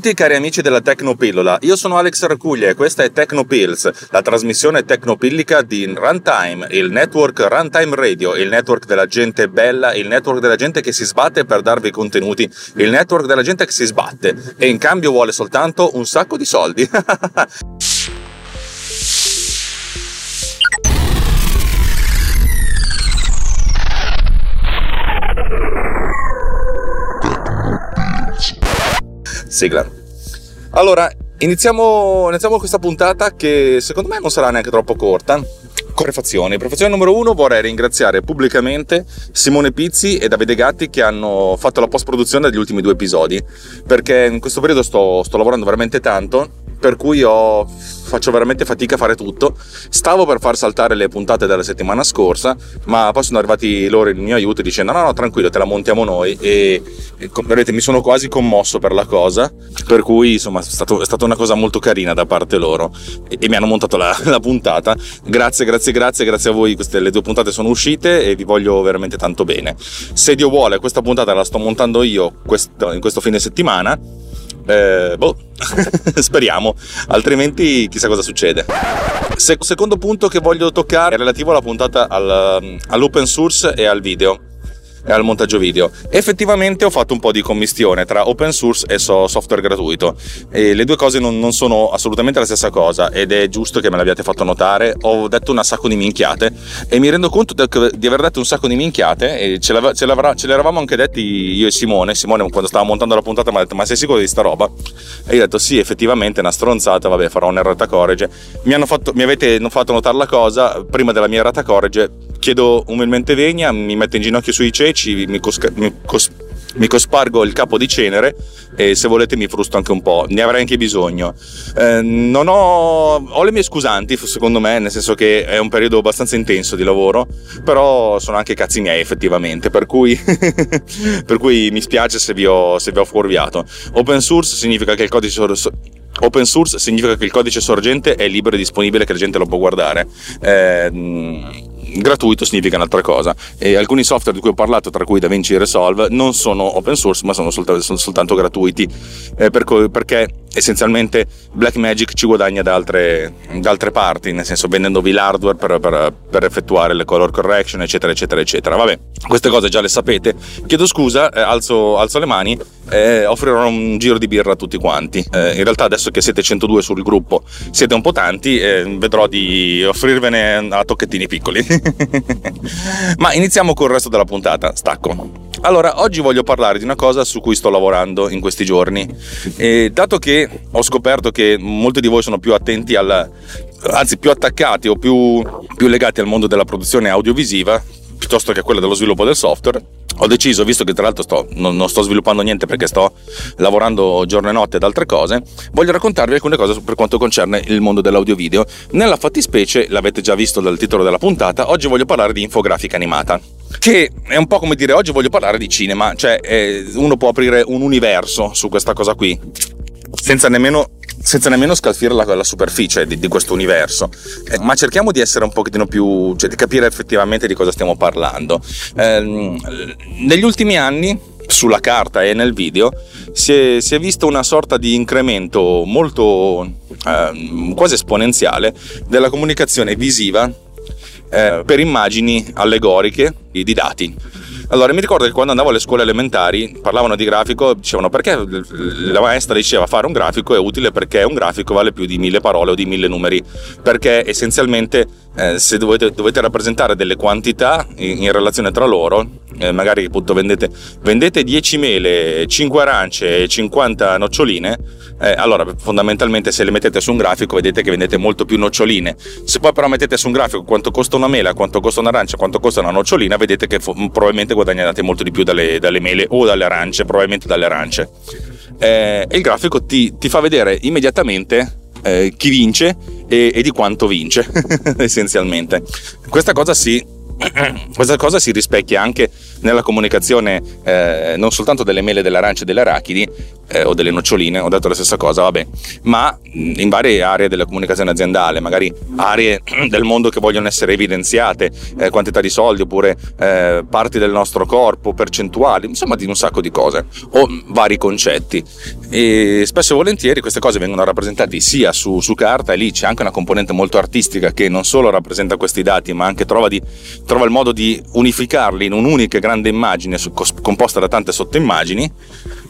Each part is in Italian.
cari amici della Tecnopillola, io sono Alex Racuglia e questa è Tecnopills, la trasmissione tecnopillica di Runtime, il network Runtime Radio, il network della gente bella, il network della gente che si sbatte per darvi contenuti, il network della gente che si sbatte e in cambio vuole soltanto un sacco di soldi. Sigla. Allora, iniziamo, iniziamo questa puntata che secondo me non sarà neanche troppo corta. Correfazione. Prefazione numero uno vorrei ringraziare pubblicamente Simone Pizzi e Davide Gatti che hanno fatto la post-produzione degli ultimi due episodi, perché in questo periodo sto, sto lavorando veramente tanto per cui ho, faccio veramente fatica a fare tutto. Stavo per far saltare le puntate della settimana scorsa, ma poi sono arrivati loro in mio aiuto dicendo no, no, tranquillo, te la montiamo noi e, e vedete, mi sono quasi commosso per la cosa, per cui insomma è, stato, è stata una cosa molto carina da parte loro e, e mi hanno montato la, la, puntata. Grazie, grazie, grazie, grazie a voi, queste le due puntate sono uscite e vi voglio veramente tanto bene. Se Dio vuole, questa puntata la sto montando io questo, in questo fine settimana eh, boh, speriamo, altrimenti chissà cosa succede. Se- secondo punto che voglio toccare è relativo alla puntata al, all'open source e al video al montaggio video. Effettivamente ho fatto un po' di commistione tra open source e so software gratuito e le due cose non, non, sono assolutamente la stessa cosa ed è giusto che me l'abbiate fatto notare. Ho detto una sacco di minchiate e mi rendo conto di aver detto un sacco di minchiate e ce, ce, ce l'eravamo anche detti io e Simone. Simone quando stava montando la puntata mi ha detto ma sei sicuro di sta roba? E io ho detto sì effettivamente è una stronzata, vabbè farò un'errata corrige. Mi, fatto, mi avete fatto notare la cosa prima della mia errata corrige chiedo umilmente vegna, mi metto in ginocchio sui ceci, mi, cosca- mi, cos- mi cospargo il capo di cenere e se volete mi frusto anche un po', ne avrei anche bisogno. Eh, non ho, ho le mie scusanti, secondo me, nel senso che è un periodo abbastanza intenso di lavoro, però sono anche cazzi miei effettivamente, per cui, per cui mi spiace se vi, ho, se vi ho fuorviato. Open source significa che il codice Open source significa che il codice sorgente è libero e disponibile, che la gente lo può guardare. Eh, gratuito significa un'altra cosa. E alcuni software di cui ho parlato tra cui DaVinci Resolve non sono open source ma sono soltanto, sono soltanto gratuiti. Eh, per, perché essenzialmente Blackmagic ci guadagna da altre, da altre parti nel senso vendendovi l'hardware per, per, per, effettuare le color correction eccetera eccetera eccetera. Vabbè queste cose già le sapete. Chiedo scusa eh, alzo, alzo, le mani eh, offrirò un giro di birra a tutti quanti. Eh, in realtà adesso che siete 102 sul gruppo siete un po' tanti eh, vedrò di offrirvene a tocchettini piccoli Ma iniziamo col resto della puntata. Stacco. Allora, oggi voglio parlare di una cosa su cui sto lavorando in questi giorni. E dato che ho scoperto che molti di voi sono più attenti al, anzi più attaccati o più, più legati al mondo della produzione audiovisiva piuttosto che a quello dello sviluppo del software, ho deciso, visto che tra l'altro sto, non, non, sto sviluppando niente perché sto lavorando giorno e notte ad altre cose, voglio raccontarvi alcune cose per quanto concerne il mondo dell'audio-video. Nella fattispecie, l'avete già visto dal titolo della puntata, oggi voglio parlare di infografica animata. Che è un po' come dire oggi voglio parlare di cinema, cioè eh, uno può aprire un universo su questa cosa qui, senza nemmeno senza nemmeno scalfire la, la superficie di, di, questo universo. Eh, ma cerchiamo di essere un pochettino più, cioè di capire effettivamente di cosa stiamo parlando. Eh, negli ultimi anni, sulla carta e nel video, si è, si è visto una sorta di incremento molto eh, quasi esponenziale della comunicazione visiva eh, per immagini allegoriche di dati. Allora, mi ricordo che quando andavo alle scuole elementari parlavano di grafico, dicevano perché la maestra diceva fare un grafico è utile perché un grafico vale più di mille parole o di mille numeri, perché essenzialmente eh, se dovete, dovete, rappresentare delle quantità in, in relazione tra loro, eh, magari appunto vendete, vendete 10 mele, 5 arance e 50 noccioline, eh, allora fondamentalmente se le mettete su un grafico vedete che vendete molto più noccioline. Se poi però mettete su un grafico quanto costa una mela, quanto costa un'arancia, quanto costa una nocciolina, vedete che fo- probabilmente guadagnate molto di più dalle, dalle mele o dalle arance, probabilmente dalle arance. eh, e il grafico ti, ti fa vedere immediatamente eh, chi vince e, e, di quanto vince, essenzialmente. Questa cosa si questa cosa si rispecchia anche nella comunicazione eh, non soltanto delle mele, dell'arancia e delle arachidi eh, o delle noccioline, ho detto la stessa cosa, vabbè, ma in varie aree della comunicazione aziendale, magari aree del mondo che vogliono essere evidenziate, eh, quantità di soldi oppure eh, parti del nostro corpo, percentuali, insomma di un sacco di cose o vari concetti. E spesso e volentieri queste cose vengono rappresentate sia su, su carta e lì c'è anche una componente molto artistica che non solo rappresenta questi dati ma anche trova, di, trova il modo di unificarli in un'unica grande immagine composta da tante sottoimmagini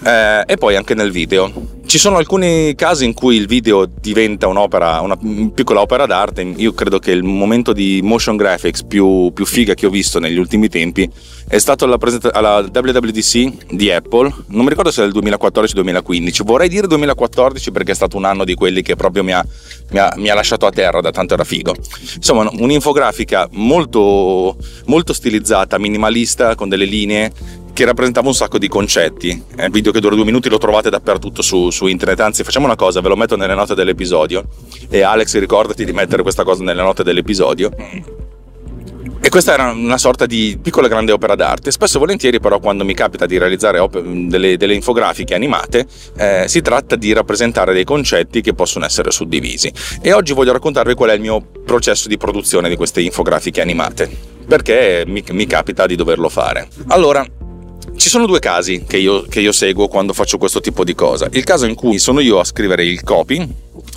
eh, e poi anche nel video. Ci sono alcuni casi in cui il video diventa un'opera, una piccola opera d'arte. Io credo che il momento di motion graphics più, più figa che ho visto negli ultimi tempi è stato alla, alla WWDC di Apple. Non mi ricordo se è il 2014-2015. Vorrei dire 2014 perché è stato un anno di quelli che proprio mi ha, mi ha, mi ha lasciato a terra da tanto era figo. Insomma, un'infografica molto, molto stilizzata, minimalista, con delle linee che rappresentava un sacco di concetti. È un video che dura due minuti, lo trovate dappertutto su, su, internet. Anzi, facciamo una cosa, ve lo metto nelle note dell'episodio. E Alex, ricordati di mettere questa cosa nelle note dell'episodio. E questa era una sorta di piccola grande opera d'arte. Spesso e volentieri, però, quando mi capita di realizzare op- delle, delle, infografiche animate, eh, si tratta di rappresentare dei concetti che possono essere suddivisi. E oggi voglio raccontarvi qual è il mio processo di produzione di queste infografiche animate. Perché mi, mi capita di doverlo fare. Allora, ci sono due casi che io, che io, seguo quando faccio questo tipo di cosa. Il caso in cui sono io a scrivere il copy,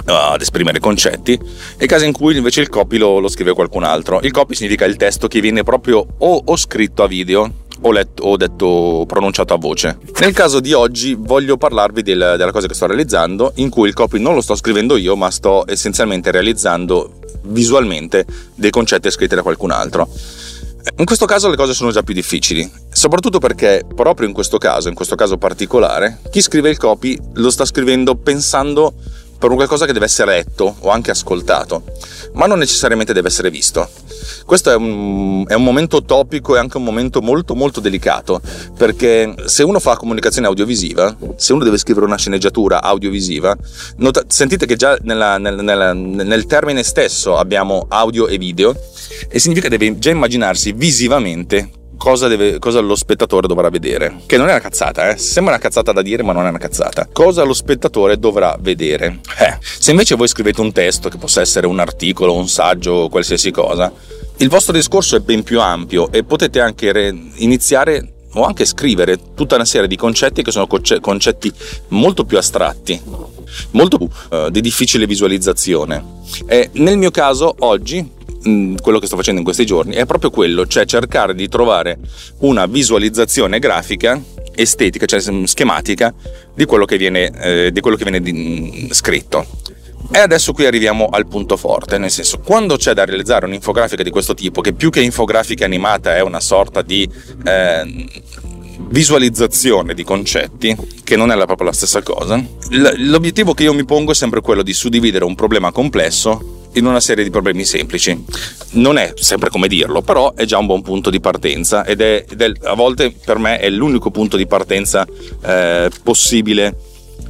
ad esprimere concetti, e il caso in cui invece il copy lo, lo scrive qualcun altro. Il copy significa il testo che viene proprio o, o scritto a video o, letto, o detto pronunciato a voce. Nel caso di oggi voglio parlarvi del, della cosa che sto realizzando, in cui il copy non lo sto scrivendo io, ma sto essenzialmente realizzando visualmente dei concetti scritti da qualcun altro. In questo caso le cose sono già più difficili, soprattutto perché proprio in questo caso, in questo caso particolare, chi scrive il copy lo sta scrivendo pensando per un qualcosa che deve essere letto o anche ascoltato, ma non necessariamente deve essere visto. Questo è un, è un, momento topico e anche un momento molto molto delicato, perché se uno fa comunicazione audiovisiva, se uno deve scrivere una sceneggiatura audiovisiva, nota, sentite che già nella, nel, nella, nel termine stesso abbiamo audio e video, e significa che deve già immaginarsi visivamente Cosa, deve, cosa, lo spettatore dovrà vedere. Che non è una cazzata, eh? Sembra una cazzata da dire, ma non è una cazzata. Cosa lo spettatore dovrà vedere? Eh, se invece voi scrivete un testo, che possa essere un articolo, un saggio, qualsiasi cosa, il vostro discorso è ben più ampio e potete anche re- iniziare o anche scrivere tutta una serie di concetti che sono concetti molto più astratti, molto uh, di difficile visualizzazione. E nel mio caso, oggi, Mm, quello che sto facendo in questi giorni è proprio quello, cioè cercare di trovare una visualizzazione grafica, estetica, cioè schematica di quello che viene, eh, di quello che viene di, mm, scritto. E adesso qui arriviamo al punto forte, nel senso, quando c'è da realizzare un'infografica di questo tipo, che più che infografica animata è una sorta di eh, visualizzazione di concetti, che non è proprio la stessa cosa, l'obiettivo che io mi pongo è sempre quello di suddividere un problema complesso in una serie di problemi semplici. Non è sempre come dirlo, però è già un buon punto di partenza ed è, ed è a volte per me è l'unico punto di partenza eh, possibile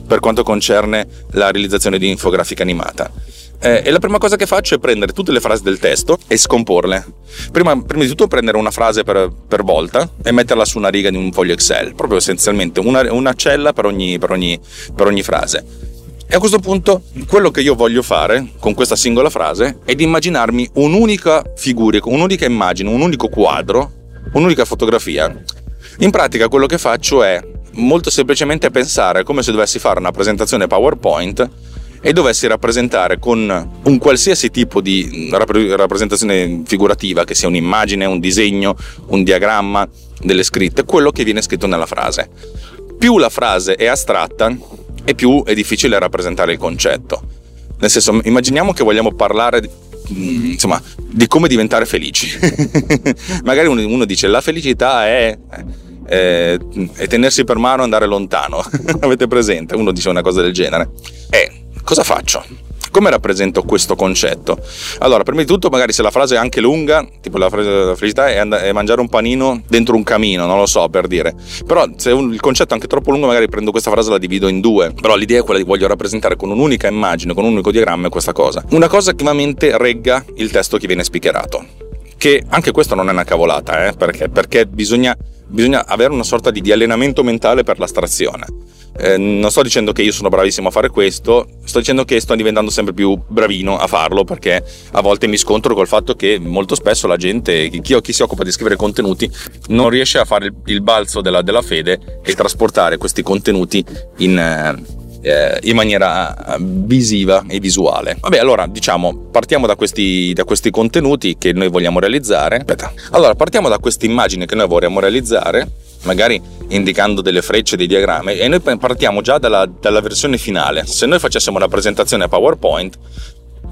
per quanto concerne la realizzazione di infografica animata. Eh, e la prima cosa che faccio è prendere tutte le frasi del testo e scomporle. Prima, prima di tutto prendere una frase per, per, volta e metterla su una riga di un foglio Excel, proprio essenzialmente una, una cella per ogni, per, ogni, per ogni frase e a questo punto quello che io voglio fare con questa singola frase è di immaginarmi un'unica figura, un'unica immagine, un unico quadro, un'unica fotografia. In pratica quello che faccio è molto semplicemente pensare come se dovessi fare una presentazione PowerPoint e dovessi rappresentare con un qualsiasi tipo di rappresentazione figurativa, che sia un'immagine, un disegno, un diagramma, delle scritte, quello che viene scritto nella frase. Più la frase è astratta, e più è difficile rappresentare il concetto. Nel senso, immaginiamo che vogliamo parlare di, mm, insomma, di come diventare felici. Magari uno dice la felicità è, è, è tenersi per mano e andare lontano. Avete presente? Uno dice una cosa del genere. E cosa faccio? Come rappresento questo concetto? Allora, prima di tutto, magari se la frase è anche lunga, tipo la, frase, la felicità è, and- è, mangiare un panino dentro un camino, non lo so per dire. Però se un, il concetto è anche troppo lungo, magari prendo questa frase e la divido in due. Però l'idea è quella di voglio rappresentare con un'unica immagine, con un unico diagramma questa cosa. Una cosa che attivamente regga il testo che viene speakerato. Che anche questo non è una cavolata, eh? perché? Perché bisogna, bisogna avere una sorta di, di allenamento mentale per l'astrazione. Eh, non sto dicendo che io sono bravissimo a fare questo, sto dicendo che sto diventando sempre più bravino a farlo perché a volte mi scontro col fatto che molto spesso la gente, chi, chi si occupa di scrivere contenuti, non riesce a fare il, il balzo della, della, fede e trasportare questi contenuti in, eh, in maniera visiva e visuale. Vabbè, allora diciamo, partiamo da questi, da questi contenuti che noi vogliamo realizzare. Aspetta. Allora, partiamo da queste immagini che noi vorremmo realizzare magari indicando delle frecce, dei diagrammi e noi partiamo già dalla, dalla versione finale. Se noi facessimo una presentazione a PowerPoint,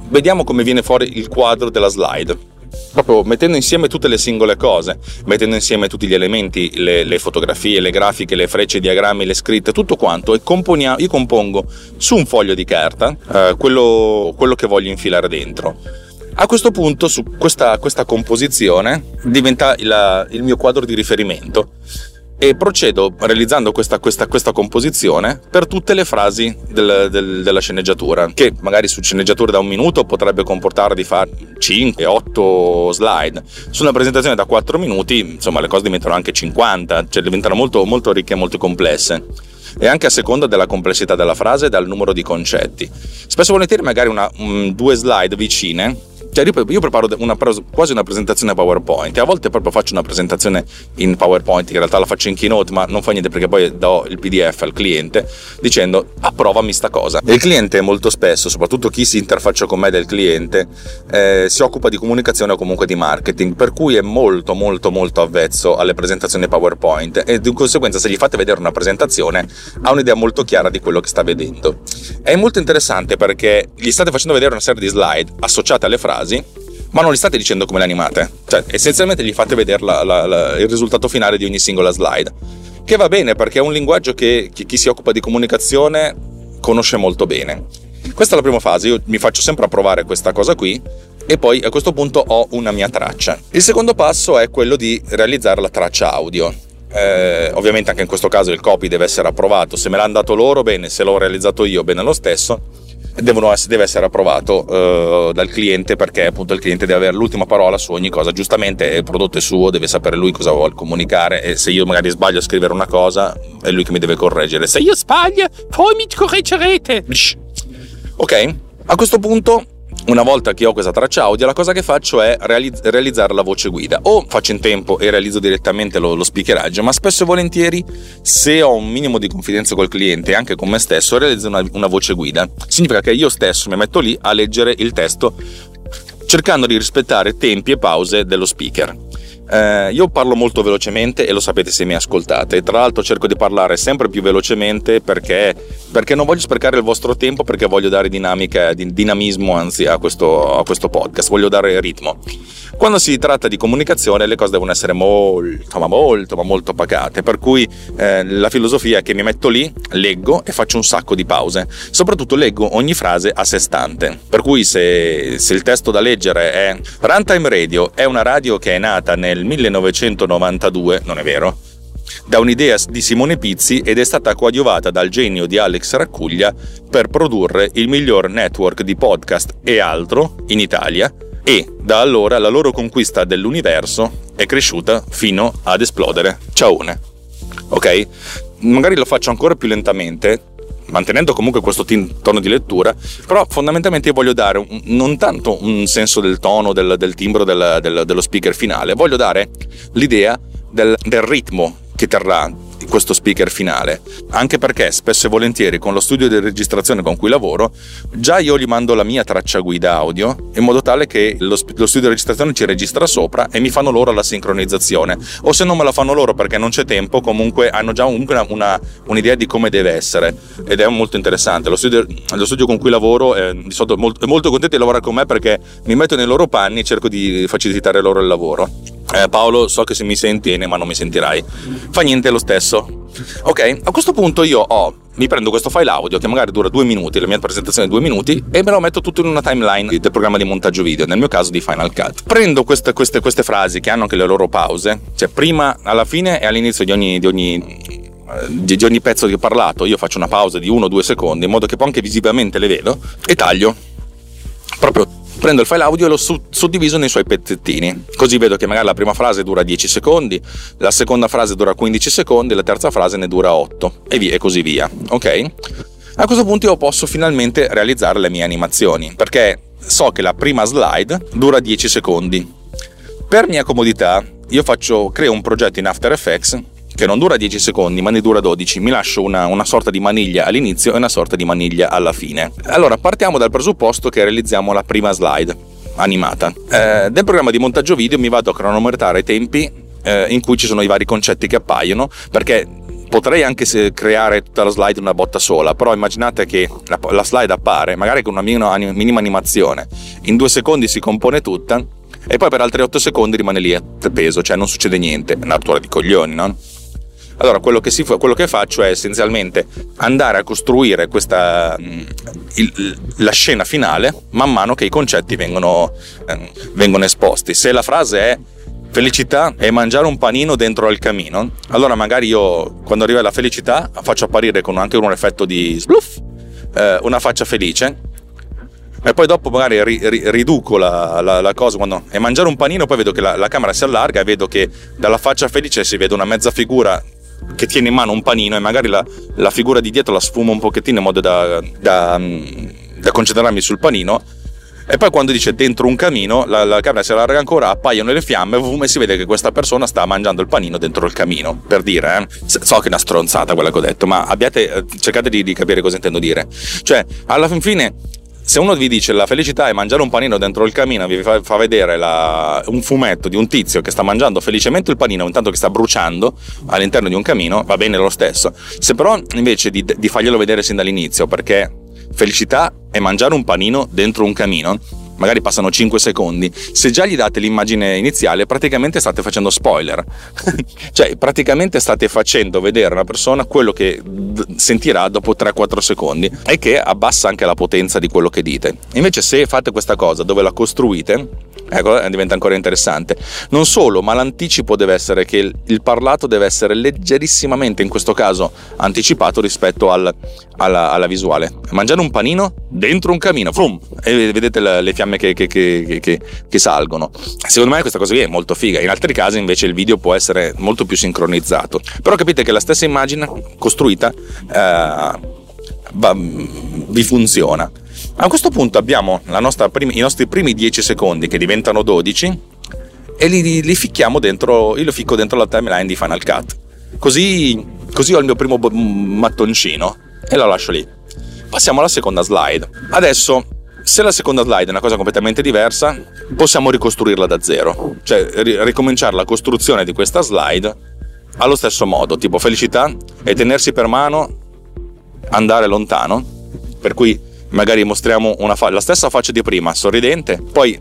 vediamo come viene fuori il quadro della slide. Proprio mettendo insieme tutte le singole cose, mettendo insieme tutti gli elementi, le, le fotografie, le grafiche, le frecce, i diagrammi, le scritte, tutto quanto, e io compongo su un foglio di carta eh, quello, quello che voglio infilare dentro. A questo punto, su questa, questa composizione diventa il, il mio quadro di riferimento e procedo realizzando questa, questa, questa, composizione per tutte le frasi del, del, della sceneggiatura, che magari su sceneggiature da un minuto potrebbe comportare di fare 5-8 slide. Su una presentazione da 4 minuti, insomma, le cose diventano anche 50, cioè diventano molto, molto ricche e molto complesse e anche a seconda della complessità della frase e dal numero di concetti. Spesso volentieri magari una, um, due slide vicine cioè io, preparo una, quasi una presentazione PowerPoint a volte proprio faccio una presentazione in PowerPoint, che in realtà la faccio in Keynote, ma non fa niente perché poi do il PDF al cliente dicendo approvami sta cosa. E il cliente molto spesso, soprattutto chi si interfaccia con me del cliente, eh, si occupa di comunicazione o comunque di marketing, per cui è molto molto molto avvezzo alle presentazioni PowerPoint e di conseguenza se gli fate vedere una presentazione ha un'idea molto chiara di quello che sta vedendo. È molto interessante perché gli state facendo vedere una serie di slide associate alle frasi frasi, ma non gli state dicendo come le animate. Cioè, essenzialmente gli fate vedere la, la, la, il risultato finale di ogni singola slide. Che va bene perché è un linguaggio che, che chi si occupa di comunicazione conosce molto bene. Questa è la prima fase, io mi faccio sempre approvare questa cosa qui e poi a questo punto ho una mia traccia. Il secondo passo è quello di realizzare la traccia audio. Eh, ovviamente anche in questo caso il copy deve essere approvato, se me l'hanno dato loro bene, se l'ho realizzato io bene lo stesso essere, deve essere approvato uh, dal cliente perché appunto il cliente deve avere l'ultima parola su ogni cosa. Giustamente il prodotto è suo, deve sapere lui cosa vuole comunicare e se io magari sbaglio a scrivere una cosa è lui che mi deve correggere. Se io sbaglio, poi mi correggerete. Ok? A questo punto una volta che ho questa traccia audio, la cosa che faccio è realizz- realizzare la voce guida. O faccio in tempo e realizzo direttamente lo, lo speakeraggio, ma spesso e volentieri, se ho un minimo di confidenza col cliente e anche con me stesso, realizzo una, una voce guida. Significa che io stesso mi metto lì a leggere il testo cercando di rispettare tempi e pause dello speaker. Eh, io parlo molto velocemente e lo sapete se mi ascoltate. Tra l'altro cerco di parlare sempre più velocemente perché, perché non voglio sprecare il vostro tempo, perché voglio dare dinamica, dinamismo anzi a questo, a questo podcast, voglio dare ritmo. Quando si tratta di comunicazione le cose devono essere molto, ma molto, ma molto pacate, per cui eh, la filosofia è che mi metto lì, leggo e faccio un sacco di pause. Soprattutto leggo ogni frase a sé stante, per cui se, se il testo da leggere è Runtime Radio, è una radio che è nata nel 1992, non è vero? da un'idea di Simone Pizzi ed è stata coadiuvata dal genio di Alex Raccuglia per produrre il miglior network di podcast e altro in Italia e da allora la loro conquista dell'universo è cresciuta fino ad esplodere. Ciaone. Ok? Magari lo faccio ancora più lentamente, mantenendo comunque questo tono di lettura, però fondamentalmente voglio dare un, non tanto un senso del tono, del, del timbro del, del, dello speaker finale, voglio dare l'idea del, del ritmo che terrà questo speaker finale, anche perché spesso e volentieri con lo studio di registrazione con cui lavoro, già io gli mando la mia traccia guida audio in modo tale che lo, lo studio di registrazione ci registra sopra e mi fanno loro la sincronizzazione. O se non me la fanno loro perché non c'è tempo, comunque hanno già una, una, un'idea di come deve essere ed è molto interessante. Lo studio, lo studio con cui lavoro è, di solito molto, è molto contento di lavorare con me perché mi metto nei loro panni e cerco di facilitare loro il lavoro. Eh, Paolo, so che se mi senti, ma non mi sentirai. Fa niente lo stesso. Ok, a questo punto io ho mi prendo questo file audio che magari dura due minuti, la mia presentazione è due minuti, e me lo metto tutto in una timeline del programma di montaggio video, nel mio caso di Final Cut. Prendo queste, queste, queste frasi che hanno anche le loro pause, cioè prima, alla fine e all'inizio di ogni, di ogni di, di ogni pezzo che ho parlato io faccio una pausa di 1 o 2 secondi in modo che poi anche visivamente le vedo e taglio proprio prendo il file audio e l'ho suddiviso nei suoi pezzettini. Così vedo che magari la prima frase dura 10 secondi, la seconda frase dura 15 secondi, la terza frase ne dura 8 e, via, e così via. Ok? A questo punto io posso finalmente realizzare le mie animazioni perché so che la prima slide dura 10 secondi. Per mia comodità, io faccio, creo un progetto in After Effects che non dura 10 secondi ma ne dura 12, mi lascio una, una, sorta di maniglia all'inizio e una sorta di maniglia alla fine. Allora partiamo dal presupposto che realizziamo la prima slide animata. Eh, nel programma di montaggio video mi vado a cronometrare i tempi eh, in cui ci sono i vari concetti che appaiono perché potrei anche creare tutta la slide in una botta sola, però immaginate che la, la slide appare, magari con una minima, minima animazione, in due secondi si compone tutta e poi per altri 8 secondi rimane lì a peso, cioè non succede niente, è una di coglioni, no? Allora, quello che, si, quello che, faccio è essenzialmente andare a costruire questa, mm, il, la scena finale man mano che i concetti vengono, eh, vengono esposti. Se la frase è felicità è mangiare un panino dentro al camino, allora magari io quando arriva la felicità faccio apparire con anche un effetto di spluff eh, una faccia felice e poi dopo magari ri, ri, riduco la, la, la, cosa quando è mangiare un panino poi vedo che la, la camera si allarga e vedo che dalla faccia felice si vede una mezza figura che tiene in mano un panino e magari la, la figura di dietro la sfumo un pochettino in modo da, da, da concentrarmi sul panino e poi quando dice dentro un camino, la, la camera si allarga ancora, appaiono le fiamme e si vede che questa persona sta mangiando il panino dentro il camino. Per dire, eh? so che è una stronzata quella che ho detto, ma abbiate, eh, cercate di, di capire cosa intendo dire. Cioè, alla fin fine, se uno vi dice la felicità è mangiare un panino dentro il camino, vi fa, fa vedere la, un fumetto di un tizio che sta mangiando felicemente il panino intanto che sta bruciando all'interno di un camino, va bene lo stesso. Se però invece di, di farglielo vedere sin dall'inizio, perché felicità è mangiare un panino dentro un camino, magari passano 5 secondi, se già gli date l'immagine iniziale, praticamente state facendo spoiler. cioè, praticamente state facendo vedere a una persona quello che sentirà dopo 3-4 secondi e che abbassa anche la potenza di quello che dite. Invece, se fate questa cosa dove la costruite, ecco, eh, diventa ancora interessante. Non solo, ma l'anticipo deve essere che il, parlato deve essere leggerissimamente, in questo caso, anticipato rispetto al, alla, alla, visuale. Mangiare un panino dentro un camino, frum, e vedete le fiamme che, che, che, che, salgono. Secondo me questa cosa qui è molto figa. In altri casi invece il video può essere molto più sincronizzato. Però capite che la stessa immagine costruita eh, vi funziona. A questo punto abbiamo prim- i nostri primi 10 secondi che diventano 12 e li, li ficchiamo dentro, io lo ficco dentro la timeline di Final Cut. Così, così ho il mio primo mattoncino e lo lascio lì. Passiamo alla seconda slide. Adesso, se la seconda slide è una cosa completamente diversa, possiamo ricostruirla da zero, cioè ricominciare la costruzione di questa slide allo stesso modo, tipo felicità e tenersi per mano, andare lontano, per cui magari mostriamo fa- la stessa faccia di prima, sorridente, poi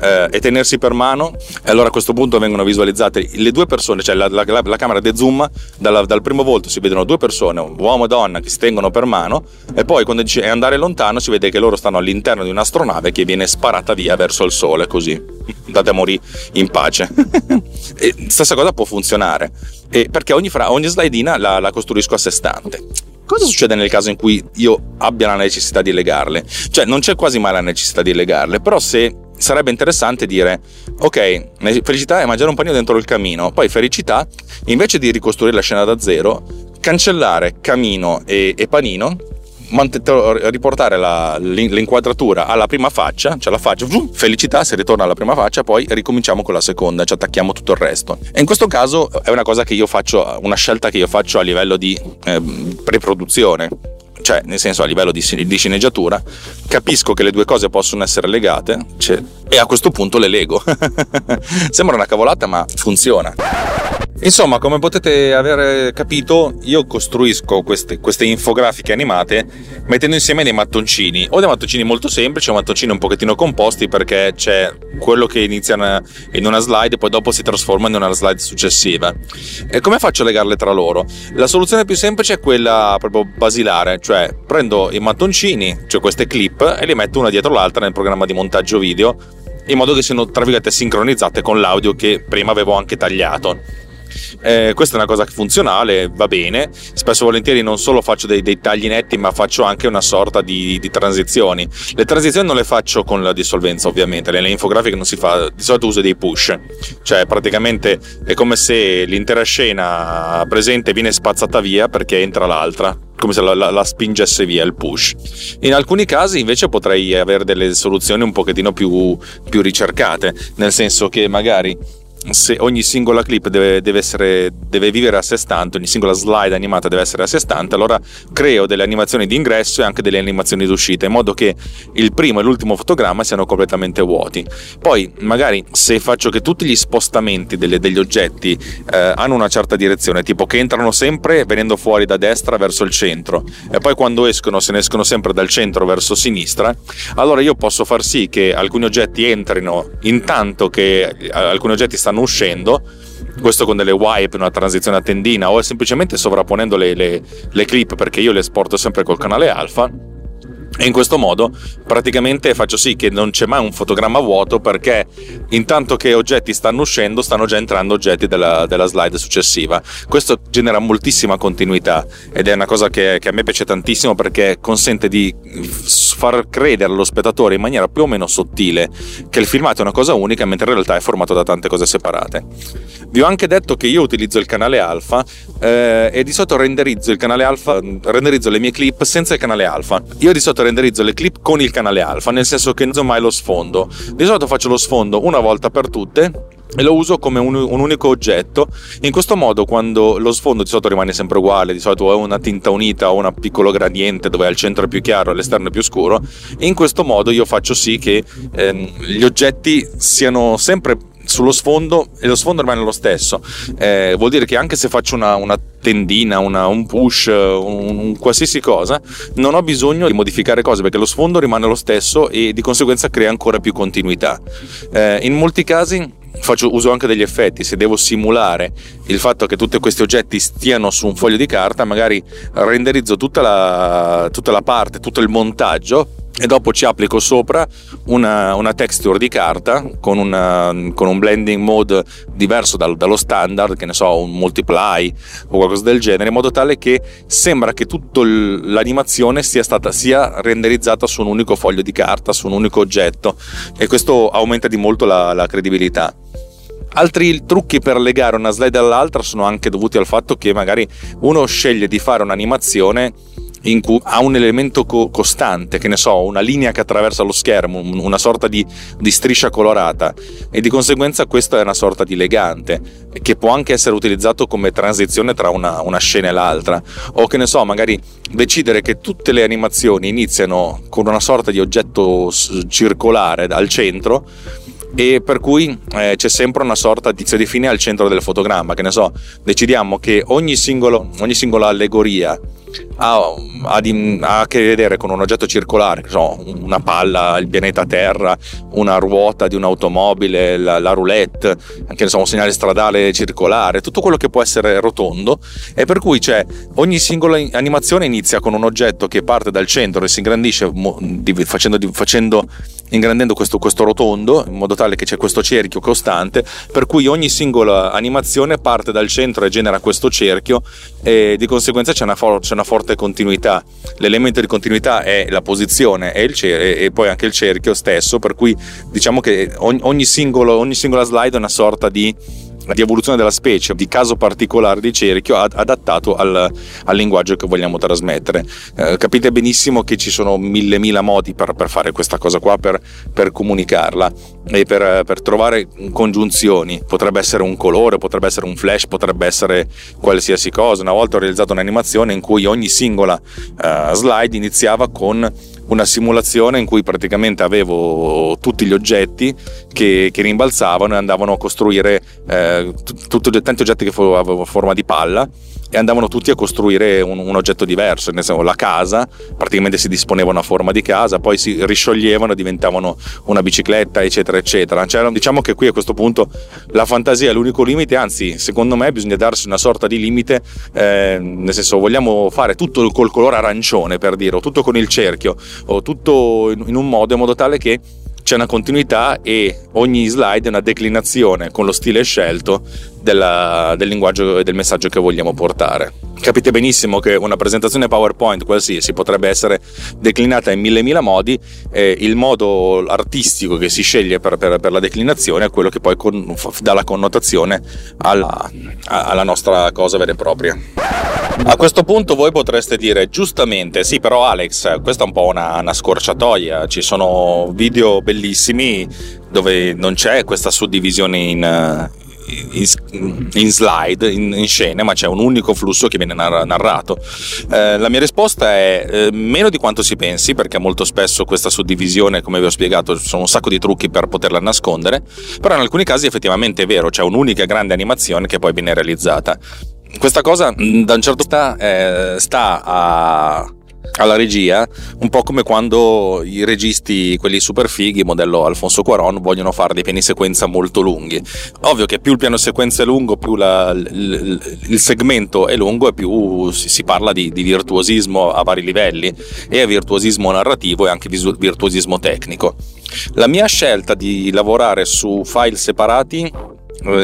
eh, e tenersi per mano e allora a questo punto vengono visualizzate le due persone, cioè la, la, la camera de zoom, dalla, dal primo volto si vedono due persone, uomo e donna che si tengono per mano e poi quando dice andare lontano si vede che loro stanno all'interno di un'astronave che viene sparata via verso il sole così, andate a morire in pace. stessa cosa può funzionare e perché ogni, fra, ogni slidina la, la costruisco a sé stante. Cosa succede nel caso in cui io abbia la necessità di legarle? Cioè, non c'è quasi mai la necessità di legarle, però se sarebbe interessante dire ok felicità è mangiare un panino dentro il camino poi felicità invece di ricostruire la scena da zero cancellare camino e, e panino riportare la, l'inquadratura alla prima faccia, cioè la faccia, felicità, si ritorna alla prima faccia, poi ricominciamo con la seconda, ci attacchiamo tutto il resto. E in questo caso è una cosa che io faccio, una scelta che io faccio a livello di eh, preproduzione cioè nel senso a livello di, di, sceneggiatura, capisco che le due cose possono essere legate cioè, e a questo punto le lego. Sembra una cavolata ma funziona. Insomma, come potete aver capito, io costruisco queste, queste, infografiche animate mettendo insieme dei mattoncini, o dei mattoncini molto semplici o mattoncini un pochettino composti perché c'è quello che inizia in una slide e poi dopo si trasforma in una slide successiva. E come faccio a legarle tra loro? La soluzione più semplice è quella proprio basilare, cioè prendo i mattoncini, cioè queste clip, e li metto una dietro l'altra nel programma di montaggio video in modo che siano tra virgolette sincronizzate con l'audio che prima avevo anche tagliato. Eh, questa è una cosa funzionale, va bene. Spesso e volentieri non solo faccio dei, dei tagli netti, ma faccio anche una sorta di, di, transizioni. Le transizioni non le faccio con la dissolvenza, ovviamente. Nelle infografiche non si fa, di solito uso dei push, cioè praticamente è come se l'intera scena presente viene spazzata via perché entra l'altra come se la, la, la, spingesse via il push. In alcuni casi invece potrei avere delle soluzioni un pochettino più, più ricercate, nel senso che magari se ogni singola clip deve, deve, essere, deve, vivere a sé stante, ogni singola slide animata deve essere a sé stante, allora creo delle animazioni di ingresso e anche delle animazioni d'uscita, in modo che il primo e l'ultimo fotogramma siano completamente vuoti. Poi, magari, se faccio che tutti gli spostamenti delle, degli oggetti eh, hanno una certa direzione, tipo che entrano sempre venendo fuori da destra verso il centro, e poi quando escono se ne escono sempre dal centro verso sinistra, allora io posso far sì che alcuni oggetti entrino intanto che eh, alcuni oggetti stanno stanno uscendo questo con delle wipe, una transizione a tendina o semplicemente sovrapponendo le, le, le clip perché io le esporto sempre col canale alfa e in questo modo praticamente faccio sì che non c'è mai un fotogramma vuoto perché intanto che oggetti stanno uscendo stanno già entrando oggetti della, della slide successiva. Questo genera moltissima continuità ed è una cosa che, che, a me piace tantissimo perché consente di far credere allo spettatore in maniera più o meno sottile che il filmato è una cosa unica mentre in realtà è formato da tante cose separate. Vi ho anche detto che io utilizzo il canale alfa eh, e di solito renderizzo il canale alfa, renderizzo le mie clip senza il canale alfa. Io di solito renderizzo le clip con il canale alfa, nel senso che non uso mai lo sfondo. Di solito faccio lo sfondo una volta per tutte e lo uso come un, un, unico oggetto. In questo modo, quando lo sfondo di solito rimane sempre uguale, di solito è una tinta unita o un piccolo gradiente dove al centro è più chiaro e all'esterno è più scuro, in questo modo io faccio sì che ehm, gli oggetti siano sempre sullo sfondo e lo sfondo rimane lo stesso. Eh, vuol dire che anche se faccio una, una tendina, una, un push, un, un, qualsiasi cosa, non ho bisogno di modificare cose perché lo sfondo rimane lo stesso e di conseguenza crea ancora più continuità. Eh, in molti casi faccio uso anche degli effetti, se devo simulare il fatto che tutti questi oggetti stiano su un foglio di carta, magari renderizzo tutta la, tutta la parte, tutto il montaggio e dopo ci applico sopra una, una texture di carta con, una, con, un blending mode diverso dal, dallo standard, che ne so, un multiply o qualcosa del genere, in modo tale che sembra che tutta l'animazione sia stata sia renderizzata su un unico foglio di carta, su un unico oggetto e questo aumenta di molto la, la credibilità. Altri trucchi per legare una slide all'altra sono anche dovuti al fatto che magari uno sceglie di fare un'animazione in cui ha un elemento co- costante, che ne so, una linea che attraversa lo schermo, una sorta di, di, striscia colorata e di conseguenza questa è una sorta di legante che può anche essere utilizzato come transizione tra una, una scena e l'altra. O che ne so, magari decidere che tutte le animazioni iniziano con una sorta di oggetto circolare al centro e per cui eh, c'è sempre una sorta di di fine al centro del fotogramma, che ne so, decidiamo che ogni, singolo, ogni singola allegoria ha, ha, di, ha, a che vedere con un oggetto circolare, so, una palla, il pianeta Terra, una ruota di un'automobile, la, la roulette, anche so, un segnale stradale circolare, tutto quello che può essere rotondo. E per cui c'è ogni singola animazione inizia con un oggetto che parte dal centro e si ingrandisce facendo, facendo ingrandendo questo, questo, rotondo in modo tale che c'è questo cerchio costante per cui ogni singola animazione parte dal centro e genera questo cerchio e di conseguenza c'è una, for- c'è una forte continuità. L'elemento di continuità è la posizione e, cer- e poi anche il cerchio stesso per cui diciamo che ogni, singolo, ogni singola slide è una sorta di di evoluzione della specie, di caso particolare di cerchio adattato al, al linguaggio che vogliamo trasmettere. Eh, capite benissimo che ci sono mille mila modi per, per fare questa cosa qua, per, per comunicarla e per, per, trovare congiunzioni. Potrebbe essere un colore, potrebbe essere un flash, potrebbe essere qualsiasi cosa. Una volta ho realizzato un'animazione in cui ogni singola uh, slide iniziava con una simulazione in cui praticamente avevo tutti gli oggetti che, che rimbalzavano e andavano a costruire eh, t- tanti oggetti che avevano forma di palla e andavano tutti a costruire un, un, oggetto diverso, nel senso la casa, praticamente si disponevano a forma di casa, poi si riscioglievano e diventavano una bicicletta, eccetera, eccetera. Cioè, diciamo che qui a questo punto la fantasia è l'unico limite, anzi, secondo me bisogna darsi una sorta di limite, eh, nel senso vogliamo fare tutto col colore arancione, per dire, o tutto con il cerchio, o tutto in un modo in modo tale che c'è una continuità e ogni slide è una declinazione con lo stile scelto della, del linguaggio e del messaggio che vogliamo portare. Capite benissimo che una presentazione PowerPoint qualsiasi potrebbe essere declinata in mille mila modi e il modo artistico che si sceglie per, per, per la declinazione è quello che poi con, dà la connotazione alla, alla nostra cosa vera e propria. A questo punto voi potreste dire giustamente, sì però Alex, questa è un po' una, una scorciatoia, ci sono video bellissimi dove non c'è questa suddivisione in, in, in slide, in, in, scene, ma c'è un unico flusso che viene narrato. Eh, la mia risposta è eh, meno di quanto si pensi, perché molto spesso questa suddivisione, come vi ho spiegato, sono un sacco di trucchi per poterla nascondere, però in alcuni casi effettivamente è vero, c'è un'unica grande animazione che poi viene realizzata. Questa cosa da un certo punto eh, sta a alla regia, un po' come quando i registi, quelli super fighi, modello Alfonso Cuaron, vogliono fare dei piani sequenza molto lunghi. Ovvio che più il piano sequenza è lungo, più la, il, il, segmento è lungo e più si, si parla di, di, virtuosismo a vari livelli, e virtuosismo narrativo e anche virtuosismo tecnico. La mia scelta di lavorare su file separati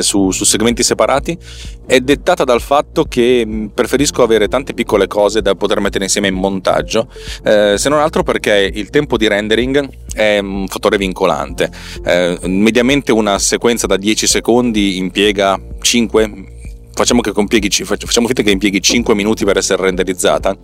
su, su, segmenti separati è dettata dal fatto che mm, preferisco avere tante piccole cose da poter mettere insieme in montaggio, eh, se non altro perché il tempo di rendering è un fattore vincolante. Eh, mediamente una sequenza da 10 secondi impiega 5 facciamo, impieghi, facciamo finta che impieghi 5 minuti per essere renderizzata.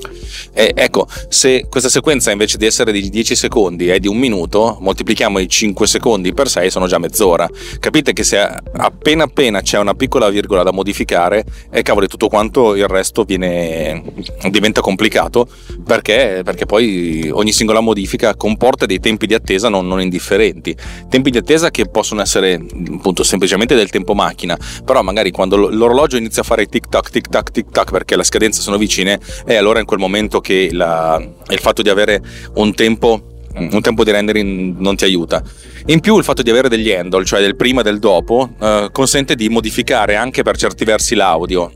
E ecco, se questa sequenza invece di essere di 10 secondi è di un minuto, moltiplichiamo i 5 secondi per 6, sono già mezz'ora. Capite che se appena appena c'è una piccola virgola da modificare, e cavoli, tutto quanto il resto viene, diventa complicato perché, perché poi ogni singola modifica comporta dei tempi di attesa non, non indifferenti. Tempi di attesa che possono essere appunto semplicemente del tempo macchina, però magari quando l'orologio inizia a fare tic tac tic tac tic tac perché le scadenze sono vicine e allora in quel momento che la, il fatto di avere un tempo un tempo di rendering non ti aiuta. In più il fatto di avere degli handle, cioè del prima e del dopo, eh, consente di modificare anche per certi versi l'audio.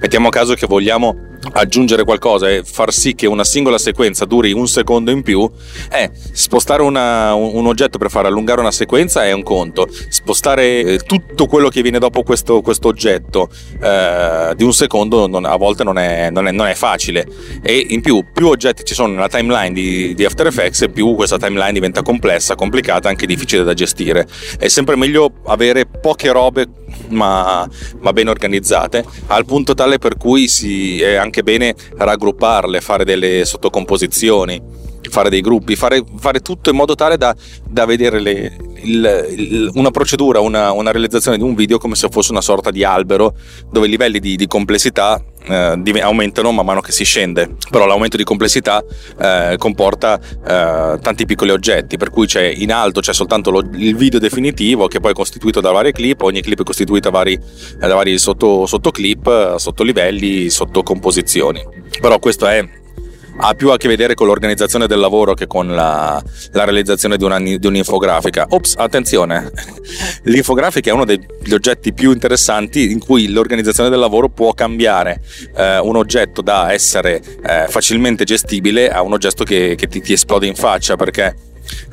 Mettiamo a caso che vogliamo aggiungere qualcosa e far sì che una singola sequenza duri un secondo in più, eh, spostare una, un oggetto per far allungare una sequenza è un conto, spostare eh, tutto quello che viene dopo questo, questo oggetto eh, di un secondo non, a volte non è, non, è, non è, facile. E in più più oggetti ci sono nella timeline di, di After Effects più questa timeline diventa complessa, complicata, anche difficile da gestire. È sempre meglio avere poche robe ma, ma ben organizzate al punto tale per cui si è anche anche bene raggrupparle, fare delle sottocomposizioni, fare dei gruppi, fare, fare tutto in modo tale da, da vedere le, il, il, una procedura, una, una, realizzazione di un video come se fosse una sorta di albero dove i livelli di, di complessità eh, aumentano man mano che si scende, però l'aumento di complessità eh, comporta eh, tanti piccoli oggetti, per cui c'è in alto c'è soltanto lo, il video definitivo che poi è costituito da varie clip, ogni clip è costituita da vari, da vari sotto, sottoclip, sottolivelli, sottocomposizioni. Però questo è ha più a che vedere con l'organizzazione del lavoro che con la, la realizzazione di, una, di, un'infografica. Ops, attenzione, l'infografica è uno degli oggetti più interessanti in cui l'organizzazione del lavoro può cambiare eh, un oggetto da essere eh, facilmente gestibile a un oggetto che, che ti, ti esplode in faccia perché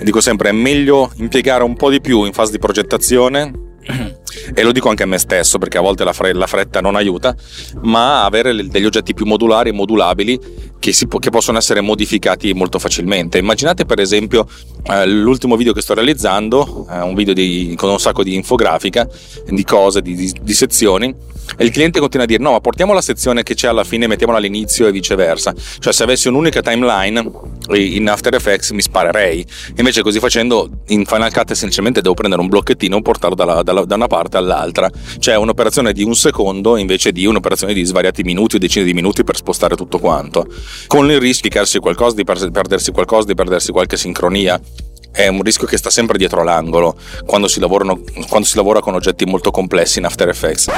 dico sempre è meglio impiegare un po' di più in fase di progettazione e lo dico anche a me stesso perché a volte la, fre- la fretta non aiuta, ma avere degli oggetti più modulari e modulabili che, po- che, possono essere modificati molto facilmente. Immaginate per esempio eh, l'ultimo video che sto realizzando, eh, un video di, con un sacco di infografica, di cose, di, di, di sezioni, e il cliente continua a dire no ma portiamo la sezione che c'è alla fine mettiamola all'inizio e viceversa cioè se avessi un'unica timeline in After Effects mi sparerei invece così facendo in Final Cut semplicemente devo prendere un blocchettino e portarlo dalla, dalla, da una parte all'altra. Cioè un'operazione di un secondo invece di un'operazione di svariati minuti o decine di minuti per spostare tutto quanto. Con il rischio di qualcosa, di perdersi qualcosa, di perdersi qualche sincronia è un rischio che sta sempre dietro l'angolo quando si, quando si, lavora con oggetti molto complessi in After Effects.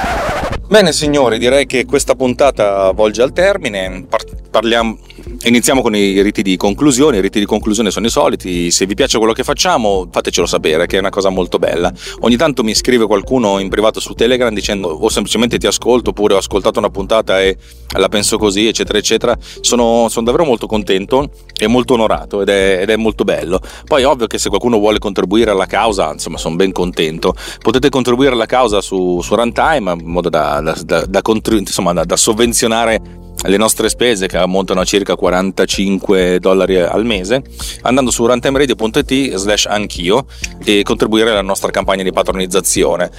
Bene signori, direi che questa puntata volge al termine, parliamo, iniziamo con i riti di conclusione, i riti di conclusione sono i soliti, se vi piace quello che facciamo fatecelo sapere che è una cosa molto bella. Ogni tanto mi scrive qualcuno in privato su Telegram dicendo o semplicemente ti ascolto oppure ho ascoltato una puntata e la penso così eccetera eccetera, sono, sono davvero molto contento e molto onorato ed è, ed è molto bello. Poi ovvio che se qualcuno vuole contribuire alla causa, insomma sono ben contento, potete contribuire alla causa su, su Runtime in modo da, da, da, insomma, da sovvenzionare le nostre spese che ammontano a circa 45 dollari al mese andando su runtimeradio.it slash anch'io e contribuire alla nostra campagna di patronizzazione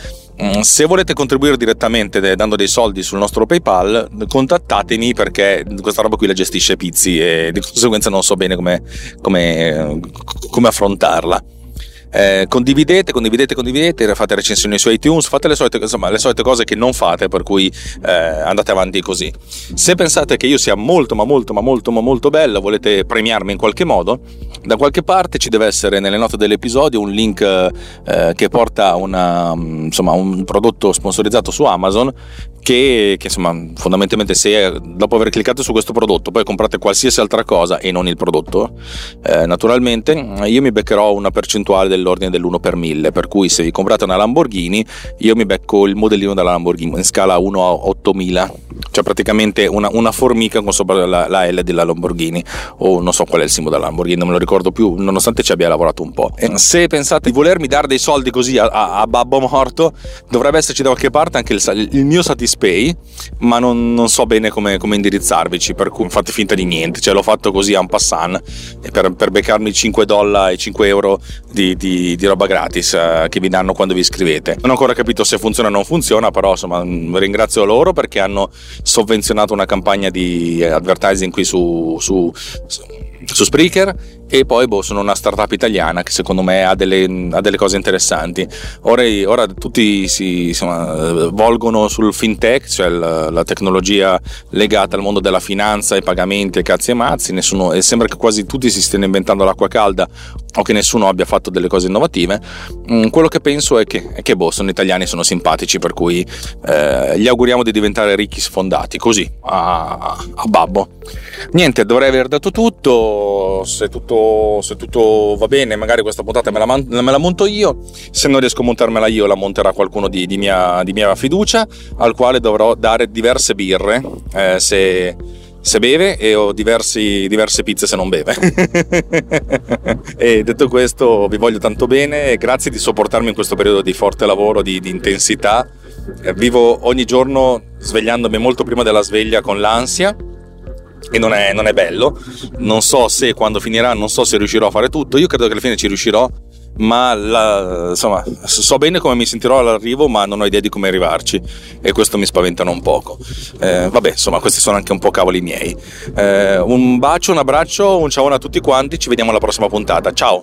se volete contribuire direttamente dando dei soldi sul nostro PayPal, contattatemi perché questa roba qui la gestisce Pizzi e di conseguenza non so bene come, come, come affrontarla. Eh, condividete, condividete, condividete, fate recensioni su iTunes, fate le solite, insomma, le solite cose che non fate, per cui eh, andate avanti così. Se pensate che io sia molto, ma molto, ma molto, ma molto bello, volete premiarmi in qualche modo, da qualche parte ci deve essere nelle note dell'episodio un link eh, che porta una, insomma, un prodotto sponsorizzato su Amazon che, che, insomma fondamentalmente se dopo aver cliccato su questo prodotto poi comprate qualsiasi altra cosa e non il prodotto eh, naturalmente io mi beccherò una percentuale dell'ordine dell'1 per 1000 per cui se vi comprate una Lamborghini io mi becco il modellino della Lamborghini in scala 1 a 8000 cioè praticamente una, una formica con sopra la, la, L della Lamborghini o non so qual è il simbolo della Lamborghini non me lo ricordo più nonostante ci abbia lavorato un po' e se pensate di volermi dare dei soldi così a, a, a babbo morto dovrebbe esserci da qualche parte anche il, il mio satisfactorio Pay, ma non, non so bene come, come, indirizzarvici, per cui fate finta di niente, cioè l'ho fatto così a un passant per, per beccarmi 5 dollari e 5 euro di, di, di roba gratis eh, che vi danno quando vi iscrivete. Non ho ancora capito se funziona o non funziona, però insomma ringrazio loro perché hanno sovvenzionato una campagna di advertising qui su, su, su Spreaker e poi boh, sono una startup italiana che secondo me ha delle, ha delle cose interessanti. Ora, ora tutti si insomma, volgono sul fintech, cioè la, la, tecnologia legata al mondo della finanza, ai pagamenti, ai cazzi e mazzi, nessuno, e sembra che quasi tutti si stiano inventando l'acqua calda o che nessuno abbia fatto delle cose innovative. Mm, quello che penso è che, è che boh, sono italiani, sono simpatici, per cui eh, gli auguriamo di diventare ricchi sfondati, così, a, a babbo. Niente, dovrei aver dato tutto, se tutto se tutto va bene, magari questa puntata me la, me la, monto io. Se non riesco a montarmela io, la monterà qualcuno di, di, mia, di mia, fiducia, al quale dovrò dare diverse birre eh, se, se, beve e ho diversi, diverse pizze se non beve. e detto questo, vi voglio tanto bene e grazie di sopportarmi in questo periodo di forte lavoro, di, di intensità. Eh, vivo ogni giorno svegliandomi molto prima della sveglia con l'ansia e non è, non è bello. Non so se quando finirà, non so se riuscirò a fare tutto. Io credo che alla fine ci riuscirò, ma la, insomma, so bene come mi sentirò all'arrivo, ma non ho idea di come arrivarci e questo mi spaventano un poco. Eh, vabbè, insomma, questi sono anche un po' cavoli miei. Eh, un bacio, un abbraccio, un ciao a tutti quanti, ci vediamo alla prossima puntata. Ciao!